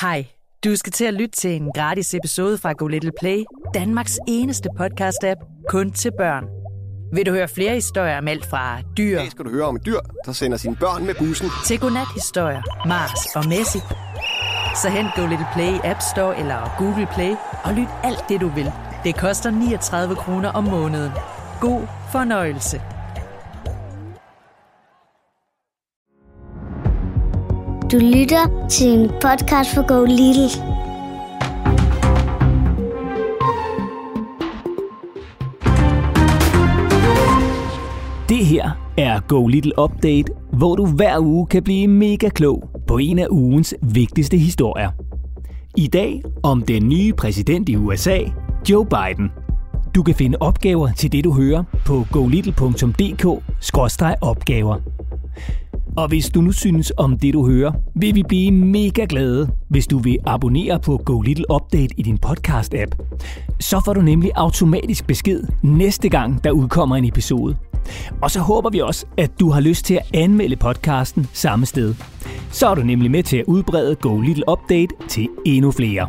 Hej, du skal til at lytte til en gratis episode fra Go Little Play, Danmarks eneste podcast-app kun til børn. Vil du høre flere historier om alt fra dyr I skal du høre om et dyr, der sender sine børn med bussen. til godnat-historier, Mars og Messi, så hent Go Little Play i App Store eller Google Play og lyt alt det, du vil. Det koster 39 kroner om måneden. God fornøjelse. Du lytter til en podcast for Go Little. Det her er Go Little Update, hvor du hver uge kan blive mega klog på en af ugens vigtigste historier. I dag om den nye præsident i USA, Joe Biden. Du kan finde opgaver til det, du hører på golittle.dk-opgaver. Og hvis du nu synes om det, du hører, vil vi blive mega glade, hvis du vil abonnere på Go Little Update i din podcast-app. Så får du nemlig automatisk besked næste gang, der udkommer en episode. Og så håber vi også, at du har lyst til at anmelde podcasten samme sted. Så er du nemlig med til at udbrede Go Little Update til endnu flere.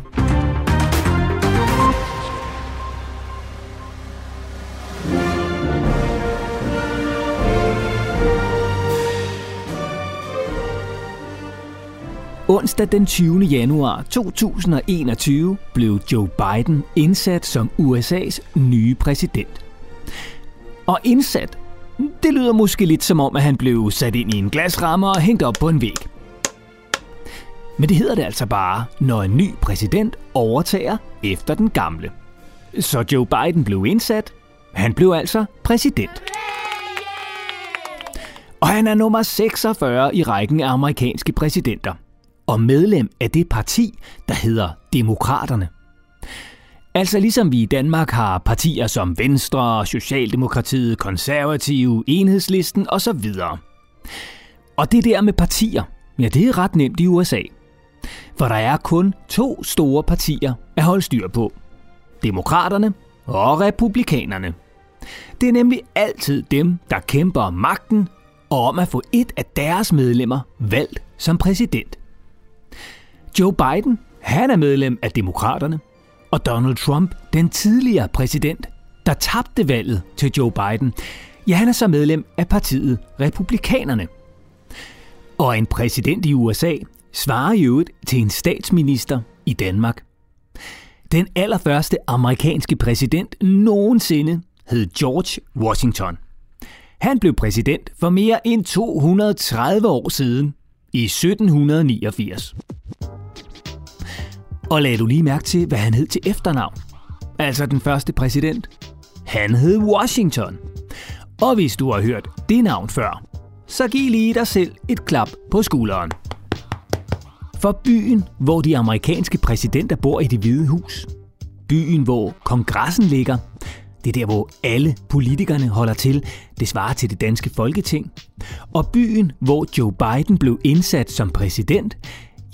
Onsdag den 20. januar 2021 blev Joe Biden indsat som USA's nye præsident. Og indsat, det lyder måske lidt som om, at han blev sat ind i en glasramme og hængt op på en væg. Men det hedder det altså bare, når en ny præsident overtager efter den gamle. Så Joe Biden blev indsat. Han blev altså præsident. Og han er nummer 46 i rækken af amerikanske præsidenter. Og medlem af det parti, der hedder Demokraterne. Altså ligesom vi i Danmark har partier som Venstre, Socialdemokratiet, Konservative, Enhedslisten osv. Og det der med partier, ja det er ret nemt i USA. For der er kun to store partier at holde styr på. Demokraterne og Republikanerne. Det er nemlig altid dem, der kæmper om magten og om at få et af deres medlemmer valgt som præsident. Joe Biden, han er medlem af Demokraterne, og Donald Trump, den tidligere præsident, der tabte valget til Joe Biden, ja, han er så medlem af partiet Republikanerne. Og en præsident i USA svarer i øvrigt til en statsminister i Danmark. Den allerførste amerikanske præsident nogensinde hed George Washington. Han blev præsident for mere end 230 år siden i 1789. Og lagde du lige mærke til, hvad han hed til efternavn. Altså den første præsident. Han hed Washington. Og hvis du har hørt det navn før, så giv lige dig selv et klap på skulderen. For byen, hvor de amerikanske præsidenter bor i det hvide hus. Byen, hvor kongressen ligger. Det er der, hvor alle politikerne holder til. Det svarer til det danske folketing. Og byen, hvor Joe Biden blev indsat som præsident,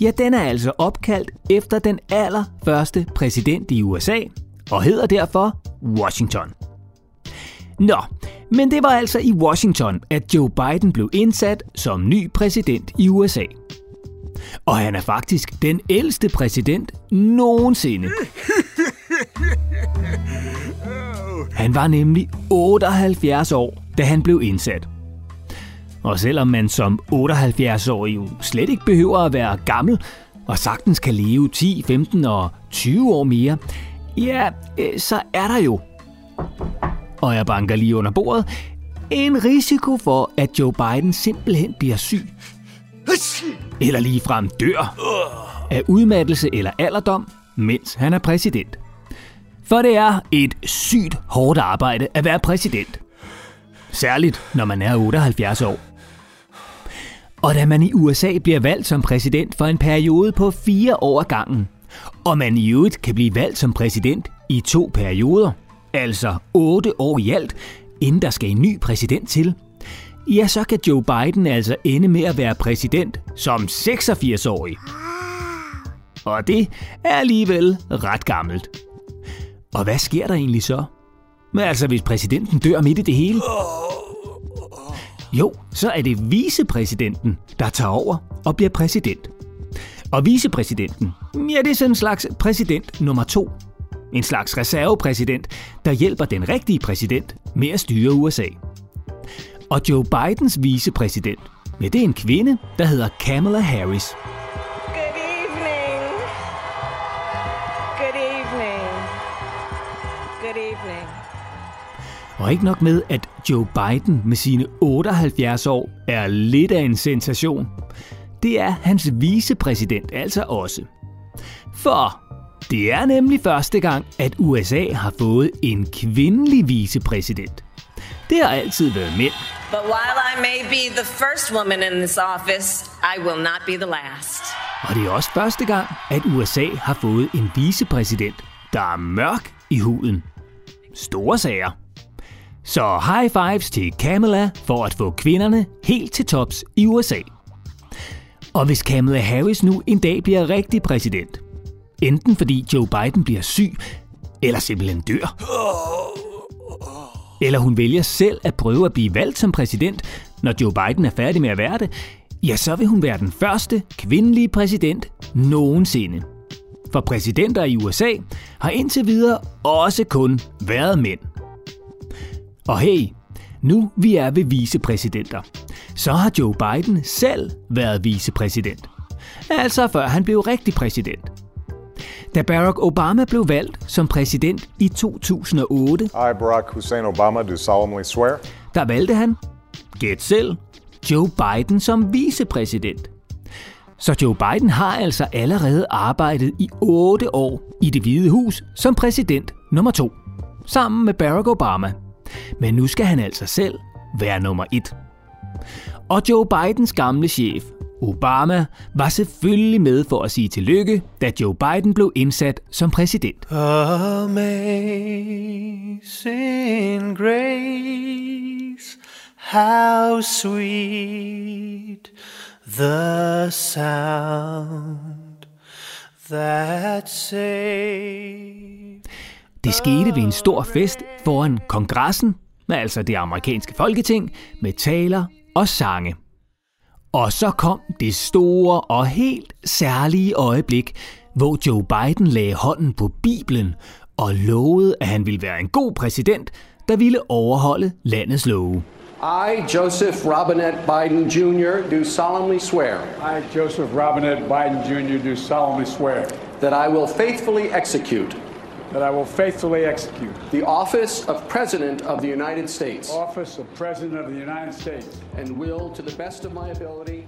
ja, den er altså opkaldt efter den allerførste præsident i USA, og hedder derfor Washington. Nå, men det var altså i Washington, at Joe Biden blev indsat som ny præsident i USA. Og han er faktisk den ældste præsident nogensinde. Han var nemlig 78 år, da han blev indsat. Og selvom man som 78-årig jo slet ikke behøver at være gammel, og sagtens kan leve 10, 15 og 20 år mere, ja, øh, så er der jo, og jeg banker lige under bordet, en risiko for, at Joe Biden simpelthen bliver syg. Eller ligefrem dør af udmattelse eller alderdom, mens han er præsident. For det er et sygt hårdt arbejde at være præsident. Særligt, når man er 78 år. Og da man i USA bliver valgt som præsident for en periode på fire år ad gangen, og man i øvrigt kan blive valgt som præsident i to perioder, altså otte år i alt, inden der skal en ny præsident til, ja, så kan Joe Biden altså ende med at være præsident som 86-årig. Og det er alligevel ret gammelt. Og hvad sker der egentlig så? Men altså, hvis præsidenten dør midt i det hele? Jo, så er det vicepræsidenten, der tager over og bliver præsident. Og vicepræsidenten, ja, det er sådan en slags præsident nummer to. En slags reservepræsident, der hjælper den rigtige præsident med at styre USA. Og Joe Bidens vicepræsident, ja, det er en kvinde, der hedder Kamala Harris. Good evening. Good evening. Good evening. Og ikke nok med, at Joe Biden med sine 78 år er lidt af en sensation. Det er hans vicepræsident altså også. For det er nemlig første gang, at USA har fået en kvindelig vicepræsident. Det har altid været mænd. But while I may be the first woman in this office, I will not be the last. Og det er også første gang, at USA har fået en vicepræsident, der er mørk i huden. Store sager. Så high fives til Kamala for at få kvinderne helt til tops i USA. Og hvis Kamala Harris nu en dag bliver rigtig præsident, enten fordi Joe Biden bliver syg, eller simpelthen dør, eller hun vælger selv at prøve at blive valgt som præsident, når Joe Biden er færdig med at være det, ja, så vil hun være den første kvindelige præsident nogensinde. For præsidenter i USA har indtil videre også kun været mænd. Og hey, nu vi er ved vicepræsidenter, så har Joe Biden selv været vicepræsident. Altså før han blev rigtig præsident. Da Barack Obama blev valgt som præsident i 2008, I, Barack Hussein Obama, do solemnly swear der valgte han, gæt selv, Joe Biden som vicepræsident. Så Joe Biden har altså allerede arbejdet i 8 år i det hvide hus som præsident nummer 2, sammen med Barack Obama. Men nu skal han altså selv være nummer 1. Og Joe Bidens gamle chef, Obama, var selvfølgelig med for at sige tillykke, da Joe Biden blev indsat som præsident. Amazing grace, how sweet the sound that saved. Det skete ved en stor fest foran kongressen, altså det amerikanske folketing, med taler og sange. Og så kom det store og helt særlige øjeblik, hvor Joe Biden lagde hånden på Bibelen og lovede, at han ville være en god præsident, der ville overholde landets love. I, Joseph Robinette Biden Jr., do solemnly swear I, Joseph Robinette Biden Jr., do solemnly swear that I will faithfully execute that I will faithfully execute the office of President of the United States office of President of the United States and will, to the best of my ability,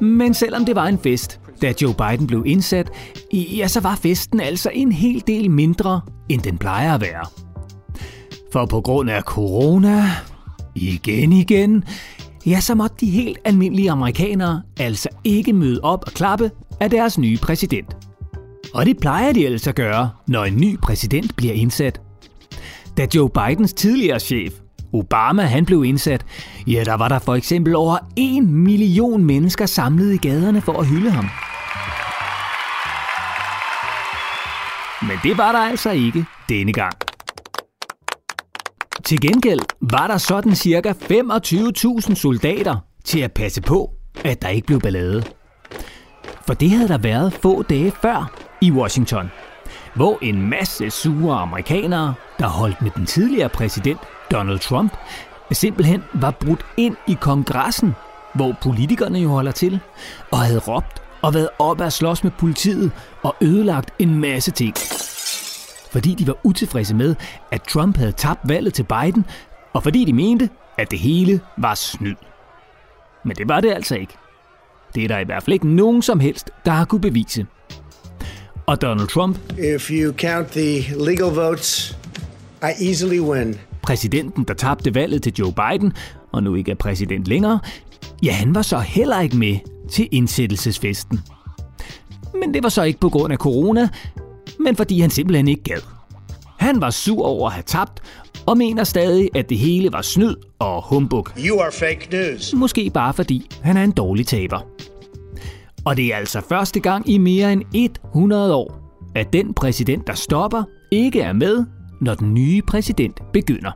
Men selvom det var en fest, da Joe Biden blev indsat, ja, så var festen altså en hel del mindre, end den plejer at være. For på grund af corona, igen igen, ja, så måtte de helt almindelige amerikanere altså ikke møde op og klappe af deres nye præsident. Og det plejer de altså at gøre, når en ny præsident bliver indsat. Da Joe Bidens tidligere chef, Obama, han blev indsat, ja, der var der for eksempel over en million mennesker samlet i gaderne for at hylde ham. Men det var der altså ikke denne gang. Til gengæld var der sådan cirka 25.000 soldater til at passe på, at der ikke blev ballade. For det havde der været få dage før i Washington, hvor en masse sure amerikanere, der holdt med den tidligere præsident Donald Trump, simpelthen var brudt ind i kongressen, hvor politikerne jo holder til, og havde råbt og været op at slås med politiet og ødelagt en masse ting. Fordi de var utilfredse med, at Trump havde tabt valget til Biden, og fordi de mente, at det hele var snyd. Men det var det altså ikke. Det er der i hvert fald ikke nogen som helst, der har kunne bevise. Og Donald Trump, If you count the legal votes, I easily win. præsidenten, der tabte valget til Joe Biden, og nu ikke er præsident længere, ja, han var så heller ikke med til indsættelsesfesten. Men det var så ikke på grund af corona, men fordi han simpelthen ikke gad. Han var sur over at have tabt, og mener stadig, at det hele var snyd og humbug. You are fake news. Måske bare fordi han er en dårlig taber. Og det er altså første gang i mere end 100 år, at den præsident, der stopper, ikke er med, når den nye præsident begynder.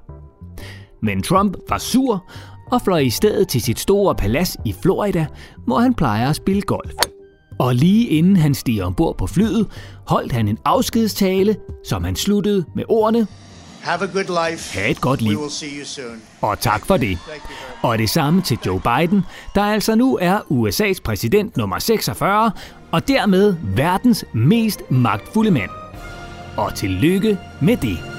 Men Trump var sur og fløj i stedet til sit store palads i Florida, hvor han plejer at spille golf. Og lige inden han steg ombord på flyet, holdt han en afskedstale, som han sluttede med ordene have a good life. Ha' et godt liv. We will see you soon. Og tak for det. Og det samme til Joe Biden, der altså nu er USA's præsident nummer 46, og dermed verdens mest magtfulde mand. Og tillykke med det.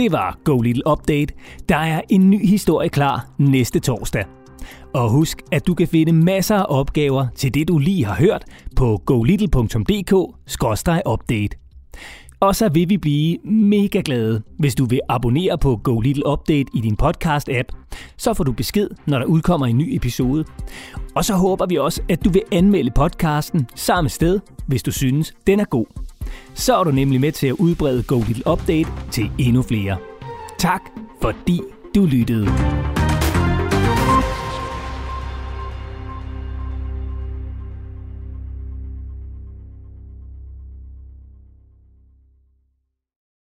Det var Go Little Update. Der er en ny historie klar næste torsdag. Og husk, at du kan finde masser af opgaver til det, du lige har hørt på golittle.dk-update. Og så vil vi blive mega glade, hvis du vil abonnere på Go Little Update i din podcast-app. Så får du besked, når der udkommer en ny episode. Og så håber vi også, at du vil anmelde podcasten samme sted, hvis du synes, den er god. Så er du nemlig med til at udbrede Go Little Update til endnu flere. Tak, fordi du lyttede.